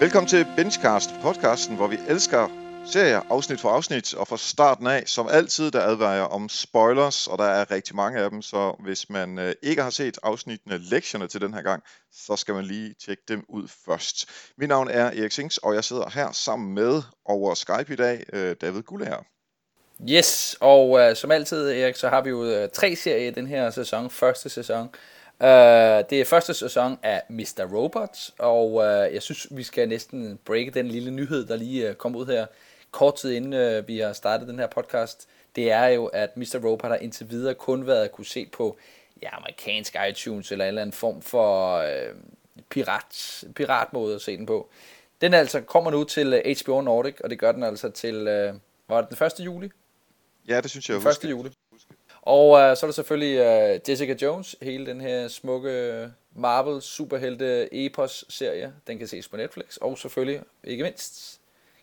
Velkommen til Benchcast, podcasten, hvor vi elsker serier, afsnit for afsnit, og fra starten af, som altid, der advarer om spoilers, og der er rigtig mange af dem, så hvis man øh, ikke har set afsnittene, lektionerne til den her gang, så skal man lige tjekke dem ud først. Mit navn er Erik Sings, og jeg sidder her sammen med over Skype i dag, øh, David Gullager. Yes, og uh, som altid, Erik, så har vi jo uh, tre serier i den her sæson, første sæson. Uh, det er første sæson af Mr. Robot, og uh, jeg synes, vi skal næsten breake den lille nyhed, der lige uh, kom ud her kort tid inden uh, vi har startet den her podcast. Det er jo, at Mr. Robot har indtil videre kun været at kunne se på ja, amerikansk iTunes eller en eller anden form for uh, pirat, piratmåde at se den på. Den altså kommer nu til HBO Nordic, og det gør den altså til, uh, var det den 1. juli? Ja, det synes jeg, jeg 1. juli. Og øh, så er der selvfølgelig øh, Jessica Jones, hele den her smukke Marvel superhelte epos serie. Den kan ses på Netflix. Og selvfølgelig, ikke mindst,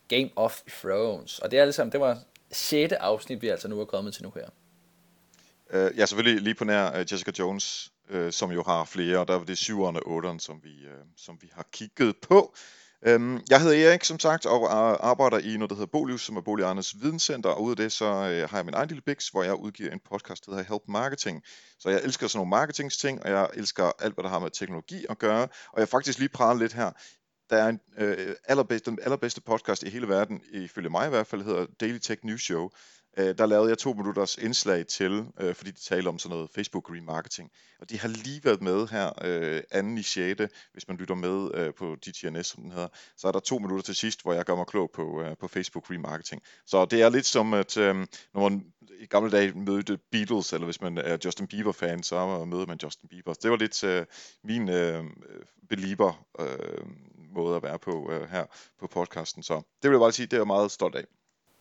Game of Thrones. Og det er alle sammen, det var 6. afsnit, vi altså nu er kommet til nu her. Uh, ja, selvfølgelig lige på nær uh, Jessica Jones, uh, som jo har flere, og der var det 7'eren og 8'eren, som vi, uh, som vi har kigget på. Øhm, jeg hedder Erik, som sagt, og øh, arbejder i noget, der hedder Bolius, som er Boligernes videnscenter, og ud af det, så øh, har jeg min egen lille biks, hvor jeg udgiver en podcast, der hedder Help Marketing. Så jeg elsker sådan nogle marketingsting, og jeg elsker alt, hvad der har med teknologi at gøre, og jeg faktisk lige prale lidt her. Der er en, øh, allerbedste, den allerbedste podcast i hele verden, ifølge mig i hvert fald, hedder Daily Tech News Show, øh, der lavede jeg to minutters indslag til, øh, fordi de taler om sådan noget Facebook remarketing. Og de har lige været med her øh, anden i 6. Hvis man lytter med øh, på DTNS, som den hedder, så er der to minutter til sidst, hvor jeg gør mig klog på, øh, på Facebook remarketing. Så det er lidt som, at øh, når man i gamle dage mødte Beatles, eller hvis man er Justin Bieber-fan, så møder man Justin Bieber. Så det var lidt øh, min øh, belieber øh, måde at være på øh, her på podcasten. Så det vil jeg bare sige, det er jeg meget stolt af.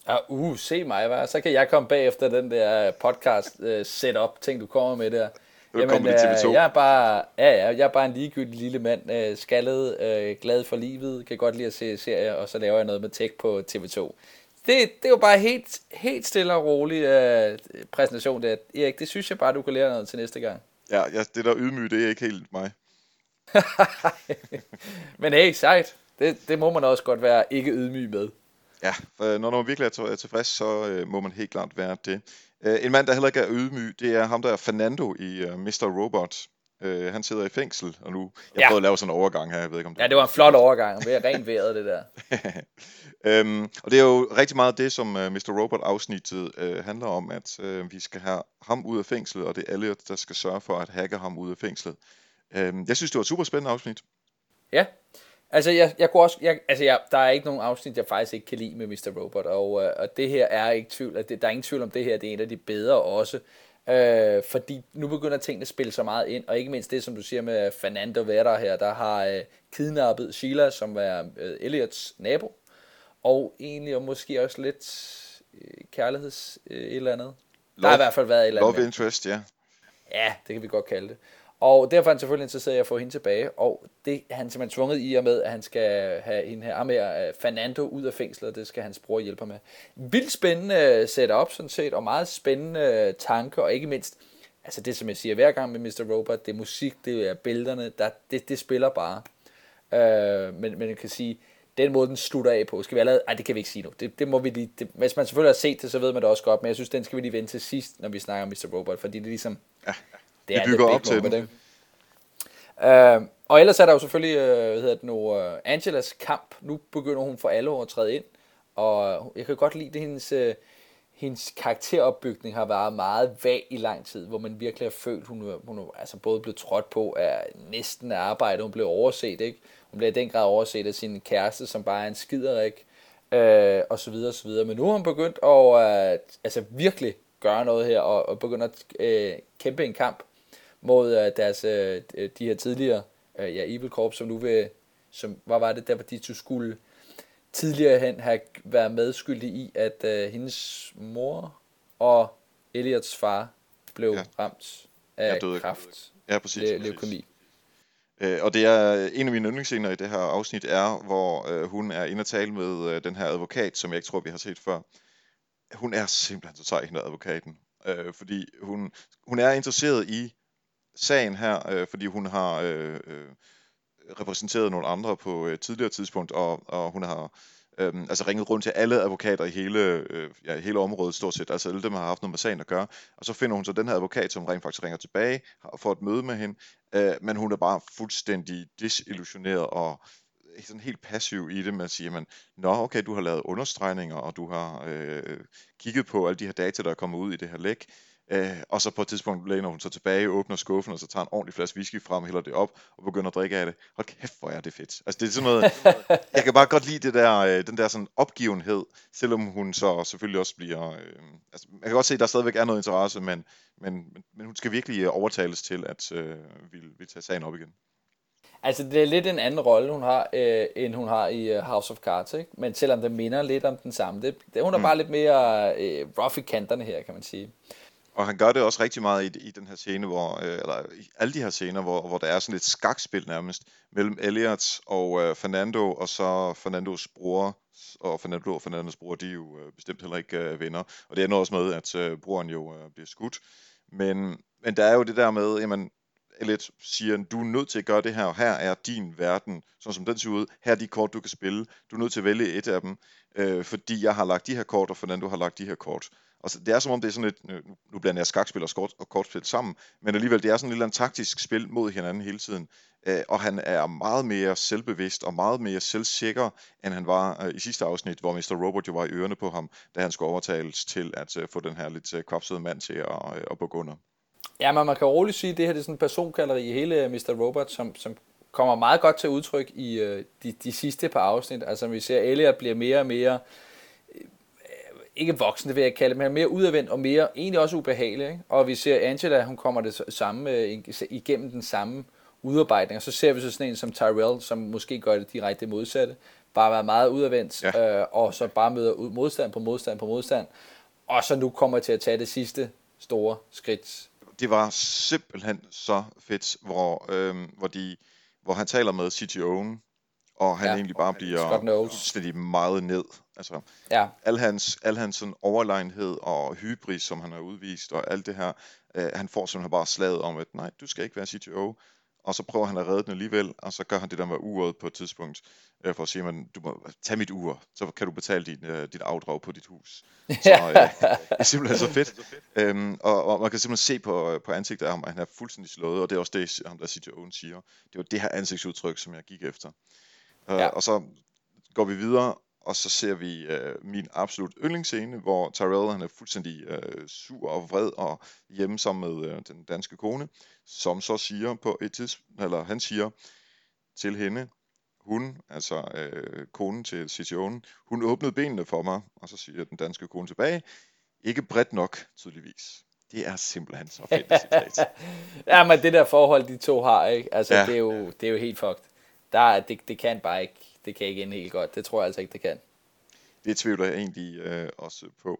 Ja, uh, se mig, hva? så kan jeg komme bagefter den der podcast uh, setup ting, du kommer med der. Jamen, uh, jeg er bare, ja, ja, jeg er bare en ligegyldig lille mand, uh, skaldet, uh, glad for livet, kan godt lide at se serier, og så laver jeg noget med tech på TV2. Det, det er jo bare helt, helt stille og rolig uh, præsentation der. Erik, det synes jeg bare, du kan lære noget til næste gang. Ja, ja det der ydmyge, det er ikke helt mig. Men hey, sejt. Det, det må man også godt være ikke ydmyg med. Ja, for når man virkelig er tilfreds, så øh, må man helt klart være det. Øh, en mand, der heller ikke er ydmyg, det er ham, der er Fernando i øh, Mr. Robot. Øh, han sidder i fængsel, og nu... Jeg ja. prøvede at lave sådan en overgang her, jeg ved ikke om det... Ja, det var en flot overgang, ved rent vejret, det der. øhm, og det er jo rigtig meget det, som Mr. Robot-afsnittet uh, handler om, at uh, vi skal have ham ud af fængslet, og det er Elliot, der skal sørge for at hacke ham ud af fængslet. Øhm, jeg synes, det var et super spændende afsnit. Ja, Altså, jeg, jeg kunne også, jeg, altså jeg, der er ikke nogen afsnit, jeg faktisk ikke kan lide med Mr. Robot, og, øh, og det her er ikke tvivl, at det, der er ingen tvivl om, det her det er en af de bedre også, øh, fordi nu begynder tingene at spille så meget ind, og ikke mindst det, som du siger med Fernando Vera her, der har øh, kidnappet Sheila, som er øh, Elliots nabo, og egentlig og måske også lidt øh, kærligheds øh, et eller andet. Love, der har i hvert fald været et eller andet. Love interest, ja. Ja, det kan vi godt kalde det. Og derfor er han selvfølgelig interesseret i at få hende tilbage, og det er han simpelthen tvunget i og med, at han skal have hende her med øh, Fernando ud af fængslet, og det skal hans bror hjælpe med. Vildt spændende øh, setup sådan set, og meget spændende øh, tanke, og ikke mindst, altså det som jeg siger hver gang med Mr. Robot, det er musik, det er billederne, der, det, det spiller bare. Øh, men, men jeg kan sige, den måde, den slutter af på, skal vi allerede... Ej, det kan vi ikke sige nu. Det, det må vi lige... Det, hvis man selvfølgelig har set det, så ved man det også godt, men jeg synes, den skal vi lige vente til sidst, når vi snakker om Mr. Robot, fordi det er ligesom... Ja, det er bygger op til den. Uh, og ellers er der jo selvfølgelig, uh, hvad hedder det nu, uh, Angelas kamp. Nu begynder hun for alle at træde ind, og jeg kan godt lide det, hendes, uh, hendes karakteropbygning har været meget vag i lang tid, hvor man virkelig har følt, hun, hun er altså både blevet trådt på af næsten arbejde, hun blev overset, ikke? Hun blev i den grad overset af sin kæreste, som bare er en skiderik, øh, og så videre, og så videre. Men nu har hun begyndt at øh, altså virkelig gøre noget her, og, og begynde at øh, kæmpe en kamp mod øh, deres, øh, de her tidligere øh, ja, Evil Corps, som nu vil, som, hvad var det der, de to skulle tidligere hen have været medskyldige i, at øh, hendes mor og Elliots far blev ja. ramt af ja, kræft, ja, præcis, le- leukemi. Øh, og det er en af mine yndlingsscener i det her afsnit er, hvor øh, hun er inde og tale med øh, den her advokat, som jeg ikke tror, vi har set før. Hun er simpelthen så sej, hende advokaten. Øh, fordi hun, hun er interesseret i sagen her, øh, fordi hun har øh, øh, repræsenteret nogle andre på et tidligere tidspunkt, og, og hun har øhm, altså ringet rundt til alle advokater i hele, øh, ja, hele området stort set, altså alle dem har haft noget med sagen at gøre, og så finder hun så den her advokat, som rent faktisk ringer tilbage, får et møde med hende, øh, men hun er bare fuldstændig desillusioneret og sådan helt passiv i det, man siger, man, nå okay, du har lavet understregninger, og du har øh, kigget på alle de her data, der er kommet ud i det her læk, Øh, og så på et tidspunkt læner hun sig tilbage, åbner skuffen, og så tager en ordentlig flaske whisky frem, hælder det op, og begynder at drikke af det. Hold kæft, hvor er det fedt. Altså det er sådan noget, jeg kan bare godt lide det der, øh, den der sådan opgivenhed, selvom hun så selvfølgelig også bliver, øh, altså man kan godt se, at der stadigvæk er noget interesse, men, men, men, men hun skal virkelig øh, overtales til, at øh, vi vil tage sagen op igen. Altså, det er lidt en anden rolle, hun har, øh, end hun har i uh, House of Cards, ikke? Men selvom det minder lidt om den samme. Det, det, hun er mm. bare lidt mere øh, rough i kanterne her, kan man sige. Og han gør det også rigtig meget i, i den her scene, hvor, øh, eller i alle de her scener, hvor, hvor der er sådan et skakspil nærmest, mellem Elliot og øh, Fernando, og så Fernandos bror, og Fernando og Fernandos bror, de er jo øh, bestemt heller ikke øh, venner. Og det ender også med, at øh, broren jo øh, bliver skudt. Men, men der er jo det der med, jamen, Elliot siger, du er nødt til at gøre det her, og her er din verden, sådan som den ser ud. Her er de kort, du kan spille. Du er nødt til at vælge et af dem, øh, fordi jeg har lagt de her kort, og Fernando har lagt de her kort. Og så, det er som om, det er sådan et, nu, nu blander jeg skakspil og, skort, og kortspil sammen, men alligevel, det er sådan et lille taktisk spil mod hinanden hele tiden. Øh, og han er meget mere selvbevidst og meget mere selvsikker, end han var øh, i sidste afsnit, hvor Mr. Robot jo var i ørerne på ham, da han skulle overtales til at øh, få den her lidt øh, kopsede mand til at, øh, at bukke under. Ja, men man kan roligt sige, at det her det er sådan en personkalleri i hele øh, Mr. Robot, som, som kommer meget godt til udtryk i øh, de, de sidste par afsnit. Altså vi ser, at Elliot bliver mere og mere ikke voksen, det vil jeg kalde det, men mere udadvendt og mere egentlig også ubehagelig. Ikke? Og vi ser Angela, hun kommer det samme, øh, igennem den samme udarbejdning, og så ser vi så sådan en som Tyrell, som måske gør det direkte modsatte, bare være meget udadvendt, ja. øh, og så bare møder ud modstand på modstand på modstand, og så nu kommer til at tage det sidste store skridt. Det var simpelthen så fedt, hvor, øh, hvor, de, hvor han taler med CTO'en, og han ja. egentlig bare bliver fuldstændig meget ned. Altså, ja. al hans, al hans sådan overlegenhed og hybris, som han har udvist, og alt det her, øh, han får simpelthen bare slaget om, at nej, du skal ikke være CTO. Og så prøver han at redde den alligevel, og så gør han det der med uret på et tidspunkt, øh, for at sige, at du må tage mit ur, så kan du betale din, øh, dit afdrag på dit hus. Så øh, det er simpelthen så fedt. Øhm, og, og man kan simpelthen se på, på ansigtet af ham, at han er fuldstændig slået, og det er også det, ham der CTO'en siger. Det var det her ansigtsudtryk, som jeg gik efter. Uh, ja. Og så går vi videre, og så ser vi uh, min absolut yndlingsscene, hvor Tyrell han er fuldstændig uh, sur og vred og hjemme sammen med uh, den danske kone, som så siger på et tidspunkt, eller han siger til hende, hun, altså uh, konen til CTO'en, hun åbnede benene for mig, og så siger den danske kone tilbage, ikke bredt nok, tydeligvis. Det er simpelthen så fedt citat. ja, men det der forhold, de to har, ikke? Altså, ja. det, er jo, det er jo helt fucked der, det, det kan bare ikke, det kan ikke ende helt godt. Det tror jeg altså ikke, det kan. Det tvivler jeg egentlig øh, også på.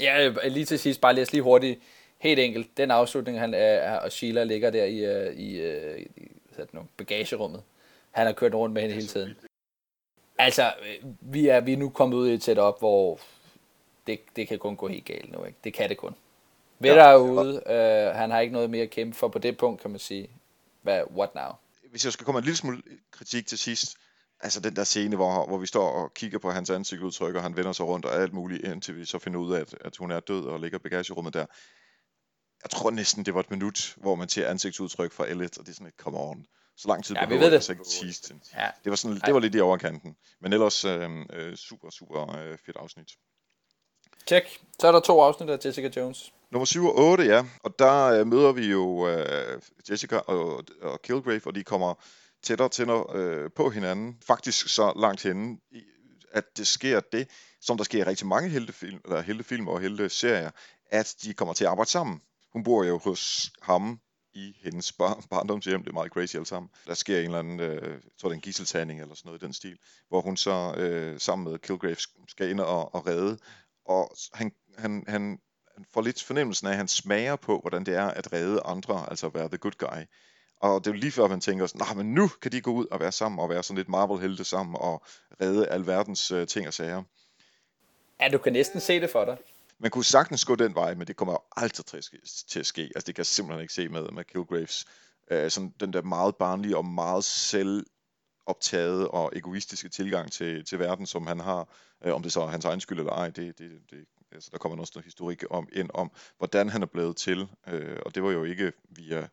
Ja, lige til sidst, bare læs lige hurtigt, helt enkelt, den afslutning, han er, og Sheila ligger der i, øh, i, øh, i hvad det nu, bagagerummet. Han har kørt rundt med hende hele tiden. Altså, vi er, vi er nu kommet ud i et setup, hvor det, det kan kun gå helt galt nu. Ikke? Det kan det kun. Vedder er ude, øh, han har ikke noget mere at kæmpe for på det punkt, kan man sige. Hvad, what now? hvis jeg skal komme en lille smule kritik til sidst, altså den der scene, hvor, hvor vi står og kigger på hans ansigtsudtryk, og han vender sig rundt og alt muligt, indtil vi så finder ud af, at, at hun er død og ligger i bagagerummet der. Jeg tror næsten, det var et minut, hvor man ser ansigtsudtryk fra Elliot, og det er sådan et, come on. Så lang tid ja, vi ved det. Altså ikke tease ja. Det var, sådan, det var lidt i overkanten. Men ellers øh, øh, super, super øh, fedt afsnit. Check. Så er der to afsnit af Jessica Jones. Nummer 7 og 8, ja. Og der øh, møder vi jo øh, Jessica og, og Kilgrave, og de kommer tættere og tættere øh, på hinanden. Faktisk så langt henne, at det sker det, som der sker i rigtig mange heltefilm, eller heltefilm og helte-serier, at de kommer til at arbejde sammen. Hun bor jo hos ham i hendes bar- barndomshjem. Det er meget crazy alt sammen. Der sker en eller anden, øh, jeg tror det er en gisseltagning eller sådan noget i den stil, hvor hun så øh, sammen med Kilgrave skal ind og, og redde. Og han, han, han får lidt fornemmelsen af, at han smager på, hvordan det er at redde andre, altså at være the good guy. Og det er jo lige før, man tænker sådan, nah, men nu kan de gå ud og være sammen, og være sådan lidt Marvel-helte sammen, og redde alverdens uh, ting og sager. Ja, du kan næsten se det for dig. man kunne sagtens gå den vej, men det kommer jo aldrig til at ske. Altså det kan jeg simpelthen ikke se med, med Kilgraves. Øh, sådan den der meget barnlige og meget selvoptaget og egoistiske tilgang til, til verden, som han har. Øh, om det så er hans egen skyld eller ej, det, det, det, altså der kommer også noget historik om, ind om, hvordan han er blevet til. Øh, og det var jo ikke via øh,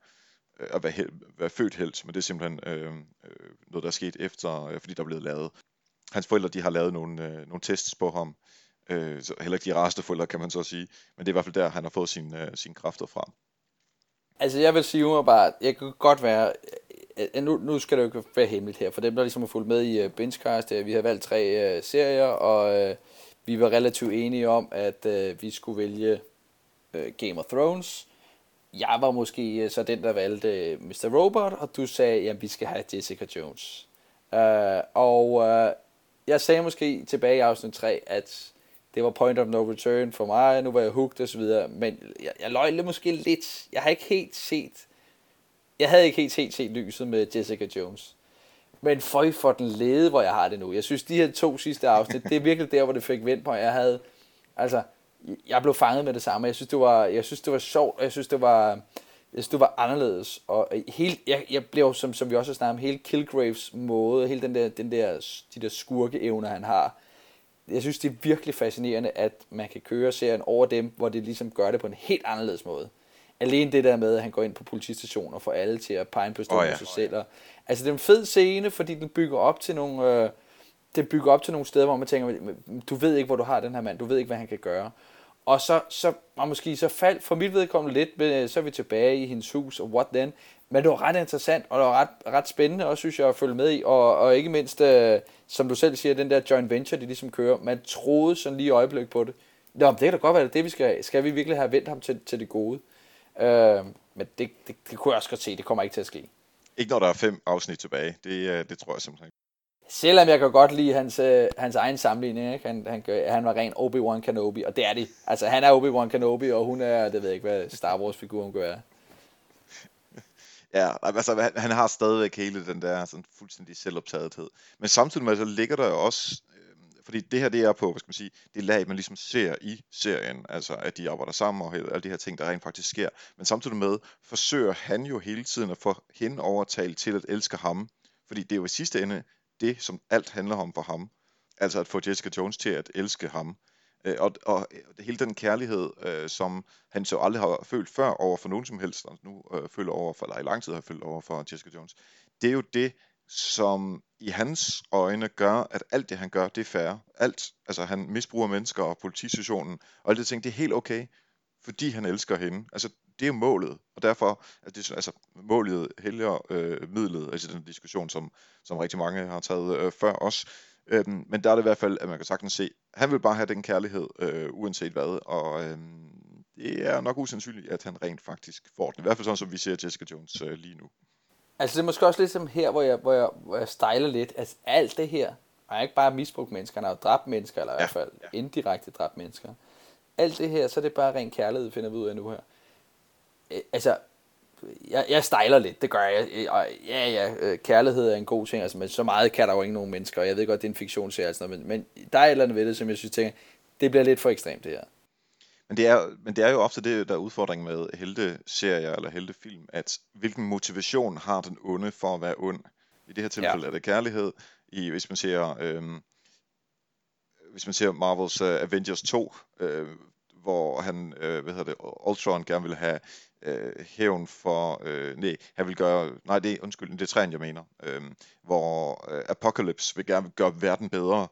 Øh, at være, hel, være født helt, men det er simpelthen øh, øh, noget, der er sket efter, øh, fordi der er blevet lavet. Hans forældre de har lavet nogle, øh, nogle tests på ham, øh, så heller ikke de rareste forældre, kan man så sige, men det er i hvert fald der, han har fået sin, øh, sine kræfter fra. Altså jeg vil sige mig bare, jeg kan godt være, øh, nu, nu skal det jo ikke være hemmeligt her, for dem der ligesom har fulgt med i uh, Benchcast, vi har valgt tre uh, serier, og uh, vi var relativt enige om, at uh, vi skulle vælge uh, Game of Thrones. Jeg var måske øh, så den, der valgte øh, Mr. Robot, og du sagde, at vi skal have Jessica Jones. Uh, og uh, jeg sagde måske tilbage i afsnit 3, at det var point of no return for mig, nu var jeg hooked osv., men jeg, jeg løg måske lidt. Jeg har ikke helt set, jeg havde ikke helt set, set lyset med Jessica Jones. Men for for den lede, hvor jeg har det nu. Jeg synes, de her to sidste afsnit, det er virkelig der, hvor det fik vendt på. Jeg havde, altså, jeg blev fanget med det samme. Jeg synes, det var, jeg synes, det var sjovt, og jeg synes, det var, jeg synes, det var anderledes. Og hele, jeg, jeg blev, som, som vi også har snakket om, hele Kilgraves måde, hele den der, den der, de der skurkeevner, han har, jeg synes, det er virkelig fascinerende, at man kan køre serien over dem, hvor det ligesom gør det på en helt anderledes måde. Alene det der med, at han går ind på politistationen og får alle til at pege på oh, ja. sig selv. Og, altså, det er en fed scene, fordi den bygger op til nogle... Øh, det bygger op til nogle steder, hvor man tænker, du ved ikke, hvor du har den her mand, du ved ikke, hvad han kan gøre. Og så, så og måske så faldt for mit vedkommende lidt, men øh, så er vi tilbage i hendes hus, og what then? Men det var ret interessant, og det var ret, ret spændende også, synes jeg, at følge med i. Og, og ikke mindst, øh, som du selv siger, den der joint venture, de ligesom kører. Man troede sådan lige i øjeblik på det. Nå, det kan da godt være, det, det vi skal Skal vi virkelig have vendt ham til, til det gode? Øh, men det, det, det kunne jeg også godt se, det kommer ikke til at ske. Ikke når der er fem afsnit tilbage. Det, øh, det tror jeg simpelthen. Selvom jeg kan godt lide hans, øh, hans egen sammenligning, ikke? Han, han, han var ren Obi-Wan Kenobi, og det er de. Altså, han er Obi-Wan Kenobi, og hun er, det ved jeg ikke, hvad Star Wars-figuren gør. Ja, altså han, han har stadigvæk hele den der sådan fuldstændig selvoptagethed. Men samtidig med så ligger der jo også, øh, fordi det her det er på, hvad skal man sige, det lag, man ligesom ser i serien, altså at de arbejder sammen og alle de her ting, der rent faktisk sker. Men samtidig med, forsøger han jo hele tiden at få hende overtalt til at elske ham. Fordi det er jo i sidste ende det, som alt handler om for ham. Altså at få Jessica Jones til at elske ham. Øh, og, og hele den kærlighed, øh, som han så aldrig har følt før over for nogen som helst, og nu øh, føler over for, eller i lang tid har følt over for Jessica Jones, det er jo det, som i hans øjne gør, at alt det, han gør, det er fair. Alt, altså han misbruger mennesker og politistationen, og alt det ting, det er helt okay, fordi han elsker hende. Altså, det er jo målet, og derfor, at det, altså, målet helger øh, midlet, altså den diskussion, som, som rigtig mange har taget øh, før os. Øhm, men der er det i hvert fald, at man kan sagtens se, han vil bare have den kærlighed, øh, uanset hvad, og øhm, det er nok usandsynligt, at han rent faktisk får den. I hvert fald sådan, som vi ser Jessica Jones øh, lige nu. Altså det er måske også lidt som her, hvor jeg, hvor jeg, hvor jeg stejler lidt, at alt det her, er ikke bare misbrugt mennesker, han har jo dræbt mennesker, eller i ja, hvert fald ja. indirekte dræbt mennesker. Alt det her, så er det bare ren kærlighed, finder vi ud af nu her. Altså, jeg, jeg stejler lidt, det gør jeg. Og ja, ja, øh, kærlighed er en god ting, altså, men så meget kan der jo ikke nogen mennesker, og jeg ved godt, det er en fiktionsserie, altså, men, men der er et eller andet ved det, som jeg synes, tænker, det bliver lidt for ekstremt, det her. Men det, er, men det er jo ofte det, der er udfordringen med helte-serier eller helte-film, at hvilken motivation har den onde for at være ond? I det her tilfælde ja. er det kærlighed. I, hvis man ser, øhm, hvis man ser Marvels uh, Avengers 2, øh, hvor han, øh, hvad hedder det, Ultron gerne vil have øh, hævn for, øh, nej, han vil gøre, nej, det, undskyld, det er træen, jeg mener, øh, hvor øh, Apocalypse vil gerne gøre verden bedre,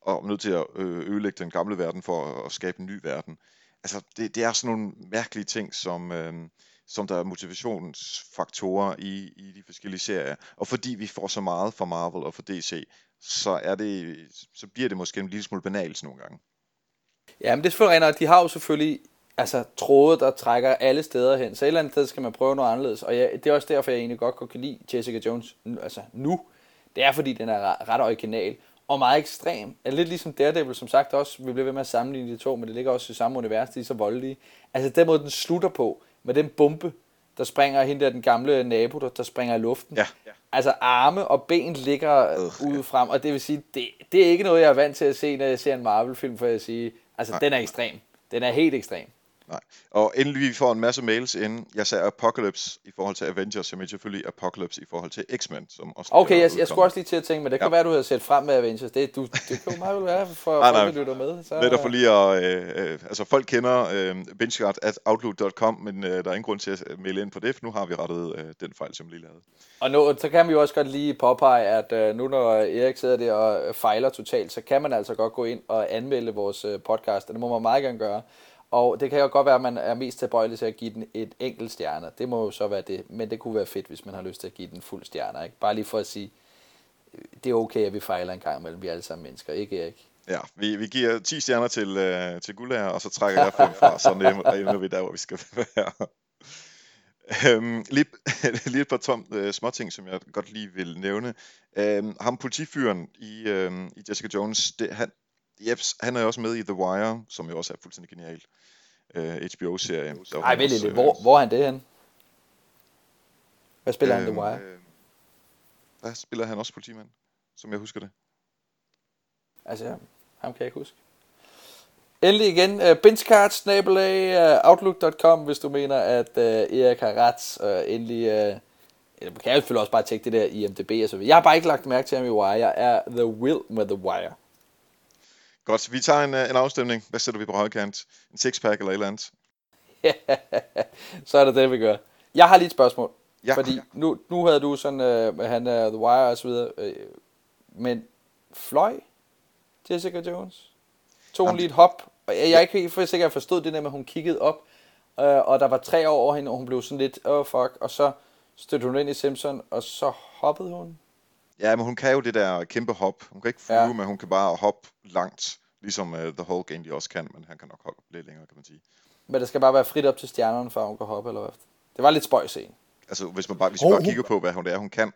og er nødt til at øh, ødelægge den gamle verden for at, at skabe en ny verden. Altså, det, det er sådan nogle mærkelige ting, som, øh, som der er motivationsfaktorer i, i de forskellige serier. Og fordi vi får så meget fra Marvel og fra DC, så, er det, så bliver det måske en lille smule banalt nogle gange. Ja, men det er selvfølgelig at de har jo selvfølgelig altså, tråde, der trækker alle steder hen. Så et eller andet sted skal man prøve noget anderledes. Og ja, det er også derfor, jeg egentlig godt kan lide Jessica Jones altså nu. Det er fordi, den er ret original og meget ekstrem. Er lidt ligesom Daredevil, som sagt også, vi bliver ved med at sammenligne de to, men det ligger også i samme univers, de er så voldelige. Altså den måde, den slutter på, med den bombe, der springer hende der, den gamle nabo, der, der springer i luften. Ja. ja. Altså arme og ben ligger uh, ude frem, og det vil sige, det, det er ikke noget, jeg er vant til at se, når jeg ser en Marvel-film, for at sige, altså Nej. den er ekstrem. Den er helt ekstrem. Nej. Og endelig vi får en masse mails ind. Jeg sagde Apocalypse i forhold til Avengers, jeg mener selvfølgelig Apocalypse i forhold til X-Men, som også Okay, er jeg, jeg skulle også lige til at tænke, men det kan Ja. være, du havde set frem med Avengers. Det, du, det kan jo meget vel være, for Nej, nej. der lytter med. Så, Netop for lige at, øh, øh, altså folk kender øh, benchguard at outlook.com, men øh, der er ingen grund til at øh, maile ind på det, for nu har vi rettet øh, den fejl, som vi lige lavede. Og nu, så kan vi jo også godt lige påpege, at øh, nu når Erik sidder der og fejler totalt, så kan man altså godt gå ind og anmelde vores øh, podcast, og det må man meget gerne gøre. Og det kan jo godt være, at man er mest tilbøjelig til at give den et enkelt stjerne. Det må jo så være det, men det kunne være fedt, hvis man har lyst til at give den fuld stjerne. Ikke? Bare lige for at sige, det er okay, at vi fejler en gang imellem. Vi er alle sammen mennesker, ikke Erik? Ja, vi, vi giver 10 stjerner til, øh, til Gulager, og så trækker jeg 5 fra, så ender ender vi der, hvor vi skal være. Øhm, lige, lige et par tom øh, småting, som jeg godt lige vil nævne. Øhm, ham politifyren i, øhm, i Jessica Jones, det, han, jeps, han er jo også med i The Wire, som jo også er fuldstændig genial. Øh, HBO-serie. Der var Ej, han vent også, lidt. øh, Hvor, hvor er han det hen? Hvad spiller han øhm, The Wire? øh, Der spiller han også politimand, som jeg husker det. Altså, ham kan jeg ikke huske. Endelig igen, uh, benchcards, uh, outlook.com, hvis du mener, at uh, Erik har ret. Og endelig, uh, eller kan jo selvfølgelig også bare tjekke det der IMDb og så videre. Jeg har bare ikke lagt mærke til ham i Wire. Jeg er The Will med The Wire. Godt, vi tager en, øh, en afstemning. Hvad sætter vi på højkant? En sixpack eller et eller andet? så er det det, vi gør. Jeg har lige et spørgsmål. Ja. Fordi nu, nu havde du sådan, øh, han er The Wire og så videre. Øh, men fløj Jessica Jones? Tog hun lige et hop? Og jeg, jeg er ikke helt sikker, at jeg forstod det der med, at hun kiggede op, øh, og der var tre år over hende, og hun blev sådan lidt, oh fuck, og så stødte hun ind i Simpson, og så hoppede hun. Ja, men hun kan jo det der kæmpe hop. Hun kan ikke flyve, Ja. men hun kan bare hoppe langt. Ligesom uh, The Hulk egentlig også kan, men han kan nok hoppe lidt længere, kan man sige. Men det skal bare være frit op til stjernerne, for at hun kan hoppe, eller hvad? Det var lidt spøjs scene. Altså, hvis man bare, hvis Hov, vi bare hun- kigger på, hvad hun er, hun kan.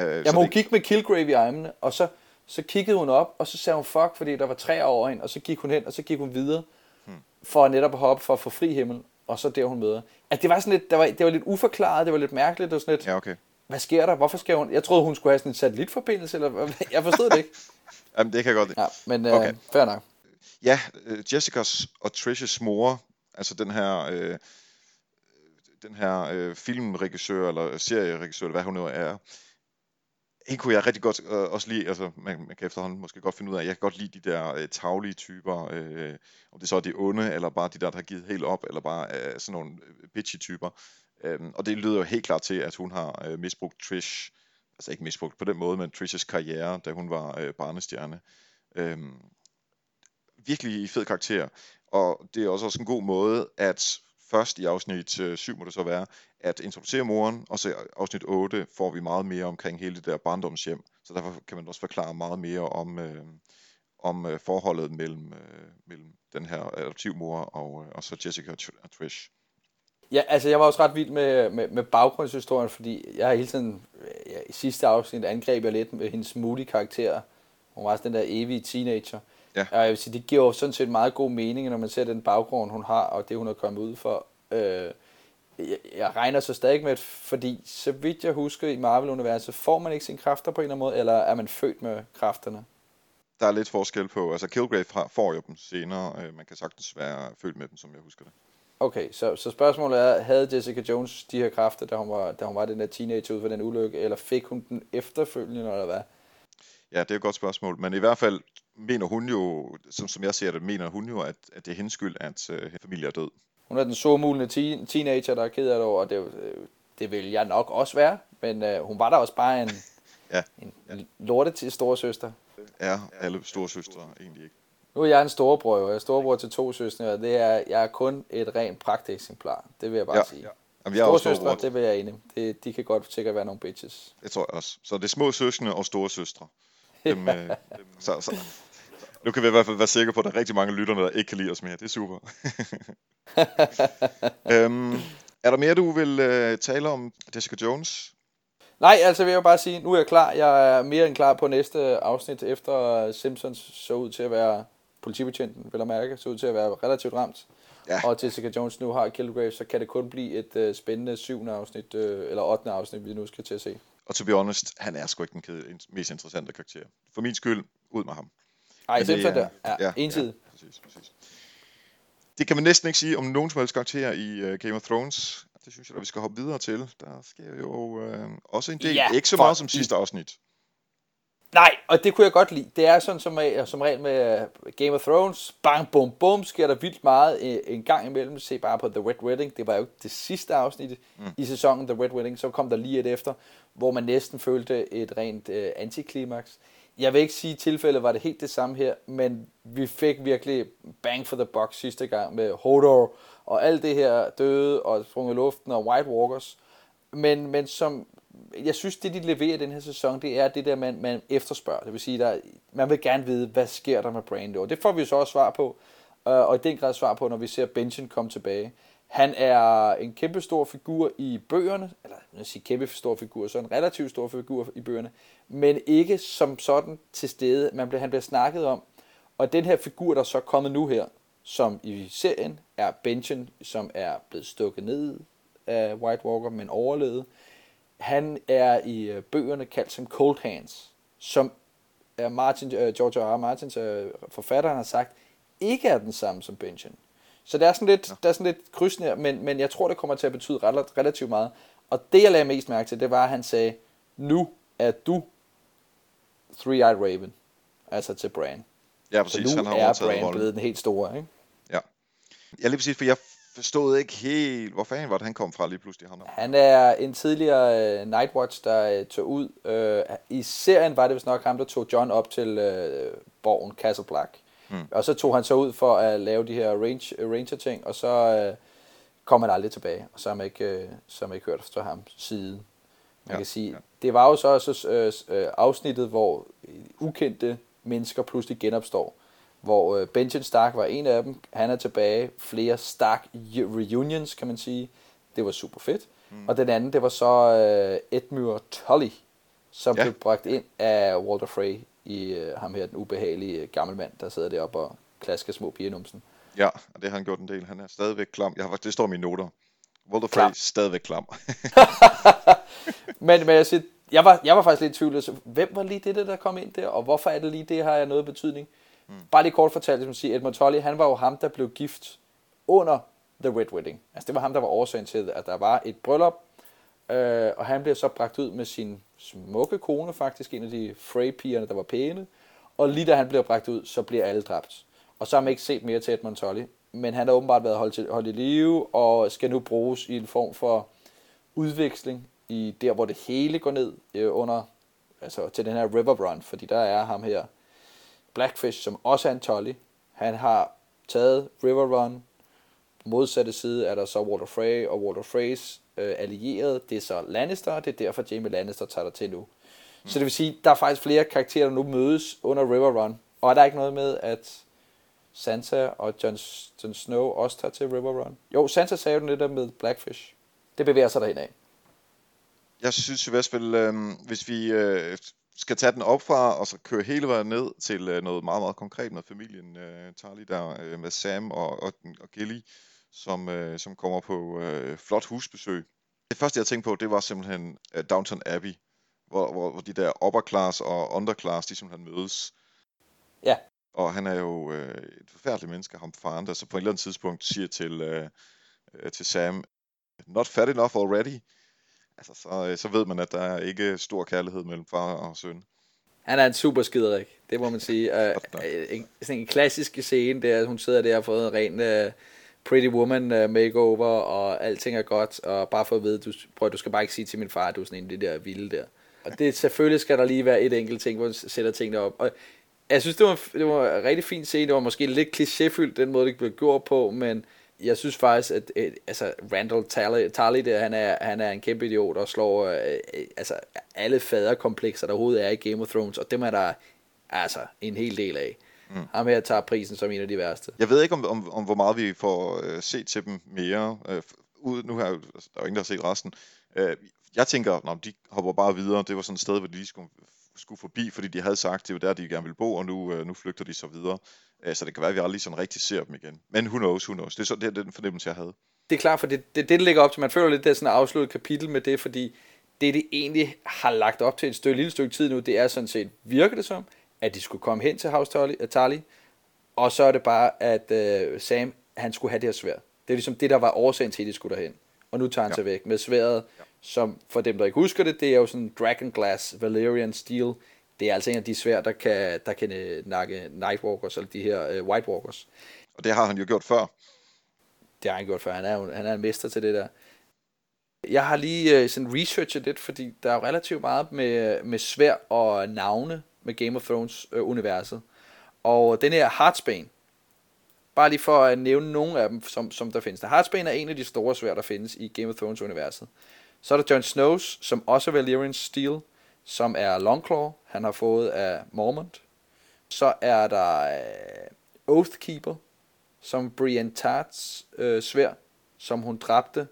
Uh, Jamen, hun gik med Killgrave i armene, og så, så kiggede hun op, og så sagde hun fuck, fordi der var tre over hende, og så gik hun hen, og så gik hun videre, hmm. for netop at hoppe for at få fri himmel, og så der hun møder. At det var sådan lidt, det var, det var lidt uforklaret, det var lidt mærkeligt, det var sådan lidt, Ja, okay. Hvad sker der? Hvorfor skal hun? Jeg troede, hun skulle have sådan en satellitforbindelse, eller jeg forstod det ikke. Jamen, det kan jeg godt. Ja, men øh, Okay. fair nok. Ja, øh, Jessicas og Trish's mor, altså den her, øh, den her øh, filmregissør, eller serieregissør, eller hvad hun nu er, hende kunne jeg rigtig godt øh, også lide, altså man, man kan efterhånden måske godt finde ud af, jeg kan godt lide de der øh, taglige typer, øh, om det så er de onde, eller bare de der, der har givet helt op, eller bare øh, sådan nogle øh, bitchy typer. Øhm, og det lyder jo helt klart til, at hun har øh, misbrugt Trish, altså ikke misbrugt på den måde, men Trish's karriere, da hun var øh, barnestjerne. Øhm, virkelig fed karakter, og det er også, også en god måde, at først i afsnit øh, 7 må det så være, at introducere moren, og så i afsnit 8 får vi meget mere omkring hele det der barndomshjem, så derfor kan man også forklare meget mere om, øh, om øh, forholdet mellem, øh, mellem den her adoptivmor og, øh, og så Jessica og Trish. Ja, altså jeg var også ret vild med, med, med baggrundshistorien, fordi jeg har hele tiden, ja, i sidste afsnit angreb jeg lidt med hendes moody karakter. Hun var sådan den der evige teenager. Ja. Og jeg vil sige, det giver jo sådan set meget god mening, når man ser den baggrund, hun har, og det, hun er kommet ud for. Øh, jeg, jeg regner så stadig med, fordi så vidt jeg husker i Marvel-universet, får man ikke sine kræfter på en eller anden måde, eller er man født med kræfterne? Der er lidt forskel på, altså Kilgrave får jo dem senere, øh, man kan sagtens være født med dem, som jeg husker det. Okay, så, så spørgsmålet er, havde Jessica Jones de her kræfter, da hun var, da hun var den der teenager ud for den ulykke, eller fik hun den efterfølgende, eller hvad? Ja, det er et godt spørgsmål, men i hvert fald mener hun jo, som, som jeg ser det, mener hun jo, at, at det er hendes skyld, at øh, hendes familie er død. Hun er den sårmulende teen- teenager, der er ked af det over, og det, øh, det vil jeg nok også være, men øh, hun var da også bare en, Ja, en lorte til storesøster. er alle store søstre egentlig ikke. Nu er jeg en storebror, jeg er storebror til to søstre, og det er, jeg er kun et rent pragteksemplar, det vil jeg bare Ja. sige. Jamen, jeg Storesøstre, storebror. det vil jeg enig. Det, de kan godt sikkert være nogle bitches. Det tror jeg også. Så det er små søskende og store søstre. Dem, øh, dem, så, så, nu kan vi i hvert fald være sikre på, at der er rigtig mange lytterne, der ikke kan lide os mere. Det er super. øhm, er der mere, du vil øh, tale om Jessica Jones? Nej, altså vil jeg bare sige, nu er jeg klar. Jeg er mere end klar på næste afsnit, efter Simpsons så ud til at være politibetjenten, vil jeg mærke, så ud til at være relativt ramt. Ja. Og Jessica Jones nu har Killgrave, så kan det kun blive et uh, spændende syvende afsnit, uh, eller ottende afsnit, vi nu skal til at se. Og to be honest, han er sgu ikke den kede, mest interessante karakter. For min skyld, ud med ham. Ej, Men det Simpson er- der. Ja, ja ensidigt. Ja, præcis, præcis. det kan man næsten ikke sige om nogen som helst karakter i uh, Game of Thrones. Det synes jeg, at vi skal hoppe videre til. Der sker jo uh, også en del. Ja, ikke så for- meget som sidste afsnit. Nej, og det kunne jeg godt lide. Det er sådan som, øh, som regel med øh, Game of Thrones. Bang, bum, bum, sker der vildt meget øh, en gang imellem. Se bare på The Red Wedding. Det var jo det sidste afsnit mm. i sæsonen, The Red Wedding. Så kom der lige et efter, hvor man næsten følte et rent øh, antiklimaks. Jeg vil ikke sige, at tilfældet var det helt det samme her, men vi fik virkelig bang for the buck sidste gang med Hodor og alt det her døde og sprunget i luften og White Walkers. Men, men som, jeg synes, det de leverer den her sæson, det er det der, man, man efterspørger. Det vil sige, der, man vil gerne vide, hvad sker der med Brando. Og det får vi jo så også svar på, øh, og i den grad svar på, når vi ser Benjen komme tilbage. Han er en kæmpe stor figur i bøgerne, eller jeg vil sige kæmpe stor figur, så en relativt stor figur i bøgerne, men ikke som sådan til stede. Man bliver, han bliver snakket om, og den her figur, der er så kommet nu her, som i serien er Benjen, som er blevet stukket ned af White Walker, men overlevede. Han er i øh, bøgerne kaldt som Cold Hands, som er Martin, uh, George R. R. Martins uh, forfatteren har sagt, ikke er den samme som Benjen. Så der er sådan lidt, ja. der er sådan lidt krydsende men, men jeg tror, det kommer til at betyde rel- relativt meget. Og det, jeg lagde mest mærke til, det var, at han sagde, nu er du Three-Eyed Raven, altså til Bran. Ja, Så præcis. nu han har er Bran blevet den helt store, ikke? Ja. ja, lige præcis, for jeg forstod ikke helt, hvor fanden var det, han kom fra lige pludselig. Ham. Han er en tidligere uh, Nightwatch, der uh, tog ud. Uh, I serien var det vist nok ham, der tog John op til uh, borgen Castle Black. Hmm. Og så tog han så ud for at lave de her range, ranger-ting, og så uh, kom han aldrig tilbage. Og så har man ikke, uh, så har man ikke hørt fra ham siden. Man Ja, kan sige, ja. det var jo så også uh, afsnittet, hvor ukendte mennesker pludselig genopstår. Hvor uh, Benjen Stark var en af dem. Han er tilbage. Flere Stark reunions, kan man sige. Det var super fedt. Mm. Og den anden, det var så uh, Edmure Tully, som Ja. blev bragt ind af Walter Frey i uh, ham her, den ubehagelige gammel mand, der sidder deroppe og klasker små piger i numsen. Ja, og det har han gjort en del. Han er stadigvæk klam. Jeg har faktisk, det står i mine noter. Walter Frey Klam. stadigvæk klam. Men, men jeg, siger, jeg, var, jeg var faktisk lidt i tvivl. Altså, hvem var lige det, der kom ind der, og hvorfor er det lige det, har jeg noget betydning? Mm. Bare lige kort fortalt, ligesom som siger, Edmund Tully, han var jo ham, der blev gift under The Red Wedding. Altså det var ham, der var årsagen til, at der var et bryllup, øh, og han blev så bragt ud med sin smukke kone, faktisk en af de Frey-pigerne, der var pæne, og lige da han bliver bragt ud, så bliver alle dræbt. Og så har man ikke set mere til Edmund Tully, men han har åbenbart været holdt, til, holdt i live, og skal nu bruges i en form for udveksling i der, hvor det hele går ned øh, under, altså til den her River Run, fordi der er ham her, Blackfish, som også er en Tully. Han har taget River Run. På modsatte side er der så Walter Frey og Walter Freys øh, allierede. Det er så Lannister, og det er derfor Jamie Lannister tager der til nu. Mm. Så det vil sige, der er faktisk flere karakterer, der nu mødes under River Run. Og er der ikke noget med, at Sansa og Jon, Jon Snow også tager til River Run? Jo, Sansa sagde jo lidt der med Blackfish. Det bevæger sig derhen af. Jeg synes i hvert fald, øh, hvis vi øh, skal tage den op fra, og så køre hele vejen ned til øh, noget meget, meget konkret med familien øh, Tarly der, øh, med Sam og, og, og Gilly, som, øh, som kommer på øh, flot husbesøg. Det første, jeg tænkte på, det var simpelthen øh, Downton Abbey, hvor, hvor, hvor de der upper class og underclass, de simpelthen mødes. Ja. Og han er jo øh, et forfærdeligt menneske, ham faren, der så på et eller andet tidspunkt siger til, øh, øh, til Sam, not fat enough already. Altså, så, øh, så ved man, at der er ikke stor kærlighed mellem far og søn. Han er en super skiderik, det må man sige. Godt nok. en, sådan en klassisk scene, det er, at hun sidder der og har fået en ren uh, Pretty Woman uh, makeover, og alting er godt, og bare for at vide, du, prøv, du skal bare ikke sige til min far, at du er sådan en af de der vilde der. Og det, selvfølgelig skal der lige være et enkelt ting, hvor du sætter tingene op. Og jeg synes, det var, det var en rigtig fin scene. Det var måske lidt klichéfyldt, den måde, det blev gjort på, men jeg synes faktisk, at øh, altså Randall Tarly, Tarly der, han er, han er en kæmpe idiot og slår øh, øh, altså, alle faderkomplekser, der overhovedet er i Game of Thrones, og dem er der altså en hel del af. Mm. Ham her tager prisen som en af de værste. Jeg ved ikke, om, om, om hvor meget vi får øh, set til dem mere. Øh, ud, nu her, altså, der er jo ingen, der har set resten. Øh, jeg tænker, at de hopper bare videre. Det var sådan et sted, hvor de lige skulle, skulle forbi, fordi de havde sagt, det var der, de gerne ville bo, og nu, øh, nu flygter de så videre. Øh, så det kan være, at vi aldrig sådan rigtig ser dem igen. Men who knows, who knows. Det er, så, det er den fornemmelse, jeg havde. Det er klart, for det, det, det ligger op til, man føler lidt, det er sådan et afsluttet kapitel med det, fordi det, det egentlig har lagt op til et stykke, lille stykke tid nu, det er sådan set, virker det som, at de skulle komme hen til House Tarly, Tarly og så er det bare, at uh, Sam, han skulle have det her svær. Det er ligesom det, der var årsagen til, at de skulle derhen. Og nu tager han ja. sig væk med sværet. Som for dem, der ikke husker det, det er jo sådan Dragon Glass Valerian Steel. Det er altså en af de svær, der kan, der kan øh, nakke Nightwalkers, eller de her uh, White Walkers. Og det har han jo gjort før. Det har han gjort før. Han er, jo, han er en mester til det der. Jeg har lige uh, sådan researchet lidt, fordi der er jo relativt meget med, med svær og navne med Game of Thrones-universet. og den her Heartsbane, bare lige for at nævne nogle af dem, som, som der findes. Der Heartsbane er en af de store svær, der findes i Game of Thrones-universet. Så er der Jon Snows, som også er Valyrian Steel, som er Longclaw, han har fået af Mormont. Så er der uh, Oathkeeper, som Brienne Tarts øh, svær, som hun dræbte.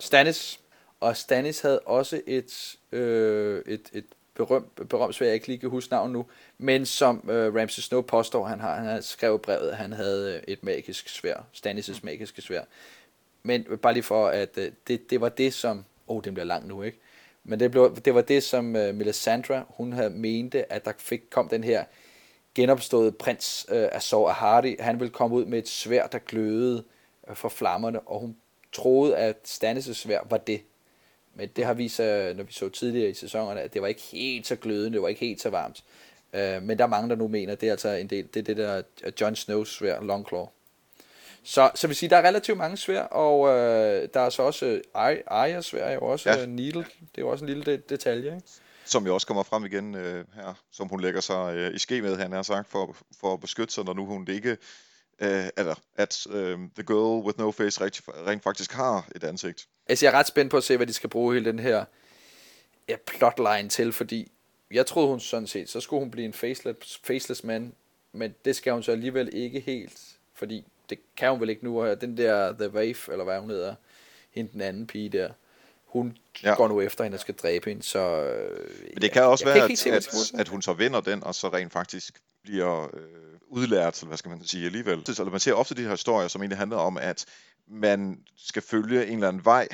Stannis. Og Stannis havde også et, øh, et, et berømt, berømt svær, jeg ikke lige kan huske navn nu, men som øh, Ramsay Snow påstår, han har, han har skrevet brevet, at han havde øh, et magisk svær, Stannis' magiske svær. Men bare lige for, at øh, det, det var det, som, oh, den bliver lang nu, ikke? Men det, blev, det var det, som øh, Melisandre, hun havde mente, at der fik, kom den her genopståede prins øh, Azor Ahari. Han ville komme ud med et svær, der glødede øh, for flammerne, og hun troede, at Stannis' svær var det. Men det har vist sig, når vi så tidligere i sæsonerne, at det var ikke helt så glødende, det var ikke helt så varmt. Øh, men der er mange, der nu mener, at det er altså en del, det er det der øh, Jon Snows svær, Longclaw. Så, så vil sige, der er relativt mange svær, og øh, der er så også Arya svær, jo også ja. Needle, det er jo også en lille detalje, ikke? Som jo også kommer frem igen øh, her, som hun lægger sig øh, i ske med, han har sagt, for, for at beskytte sig, når nu hun ikke, øh, eller at øh, The Girl With No Face rent, rent faktisk har et ansigt. Altså jeg er ret spændt på at se, hvad de skal bruge hele den her ja, plotline til, fordi jeg troede hun sådan set, så skulle hun blive en faceless, faceless man, men det skal hun så alligevel ikke helt, fordi det kan hun vel ikke nu, og den der The Wave, eller hvad hun hedder, hende den anden pige der, hun ja. går nu efter hende og skal dræbe hende, så... Øh, Men det kan også være, kan at, se, at, at hun så vinder den, og så rent faktisk bliver øh, udlært, eller hvad skal man sige alligevel. Så man ser ofte de her historier, som egentlig handler om, at man skal følge en eller anden vej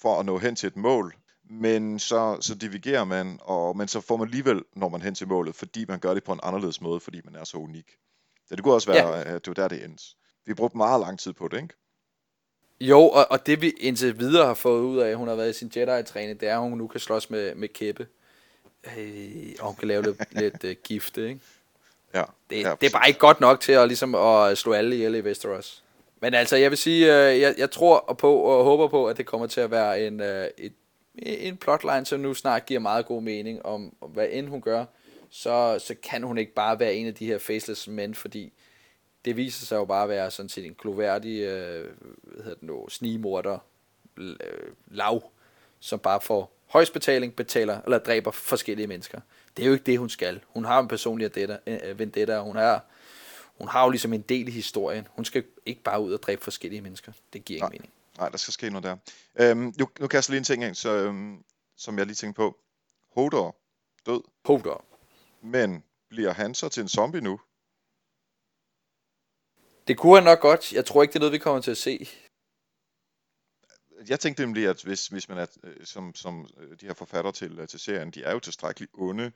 for at nå hen til et mål, men så, så divigerer man, og, men så får man alligevel, når man hen til målet, fordi man gør det på en anderledes måde, fordi man er så unik. Så det kunne også være, ja. at det var der, det endte. Vi har brugt meget lang tid på det, ikke? Jo, og, og det vi indtil videre har fået ud af, at hun har været i sin Jedi-træning, det er, at hun nu kan slås med, med kæppe. Øh, og hun kan lave lidt, lidt uh, gifte, ikke? Ja, det, ja, det er bare ikke godt nok til at, ligesom, at slå alle ihjel i Westeros. Men altså, jeg vil sige, uh, jeg, jeg tror på og håber på, at det kommer til at være en, et, en plotline, som nu snart giver meget god mening om, hvad end hun gør, så, så kan hun ikke bare være en af de her faceless mænd, fordi det viser sig jo bare at være sådan set en gloværdig øh, hvad hedder det nu, snigmorder øh, lav, som bare får højst betaling, betaler eller dræber forskellige mennesker. Det er jo ikke det, hun skal. Hun har en personlig vendetta, vendetta og hun har, hun har jo ligesom en del i historien. Hun skal ikke bare ud og dræbe forskellige mennesker. Det giver ingen mening. Nej, der skal ske noget der. Øhm, nu, nu kaster jeg lige en ting ind, så, øhm, som jeg lige tænkte på. Hodor, død. Hodor. Men bliver han så til en zombie nu? Det kunne han nok godt. Jeg tror ikke, det er noget, vi kommer til at se. Jeg tænkte nemlig, at hvis, hvis man er, øh, som, som øh, de her forfatter til, øh, til serien, de er jo tilstrækkeligt onde,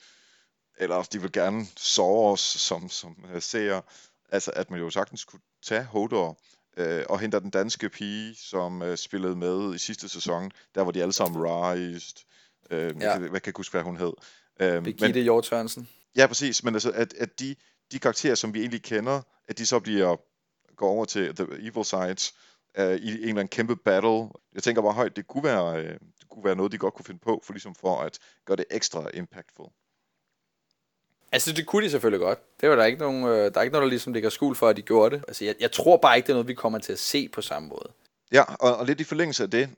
eller de vil gerne sove os som, som seere, altså at man jo sagtens kunne tage Hodor øh, og hente den danske pige, som øh, spillede med i sidste sæson, der var de alle sammen Rised, øh, ja. hvad kan jeg huske, hvad hun hed? Øh, Birgitte Hjort Ja, præcis, men altså, at, at de, de karakterer, som vi egentlig kender, at de så bliver går over til The Evil Sides uh, i en eller anden kæmpe battle. Jeg tænker bare højt, det kunne være, uh, det kunne være noget, de godt kunne finde på, for ligesom for at gøre det ekstra impactful. Altså, det kunne de selvfølgelig godt. Det var der ikke nogen, øh, der er ikke noget, der ligesom ligger skuld for, at de gjorde det. Altså, jeg, jeg tror bare ikke, det er noget, vi kommer til at se på samme måde. Ja, og, og lidt i forlængelse af det.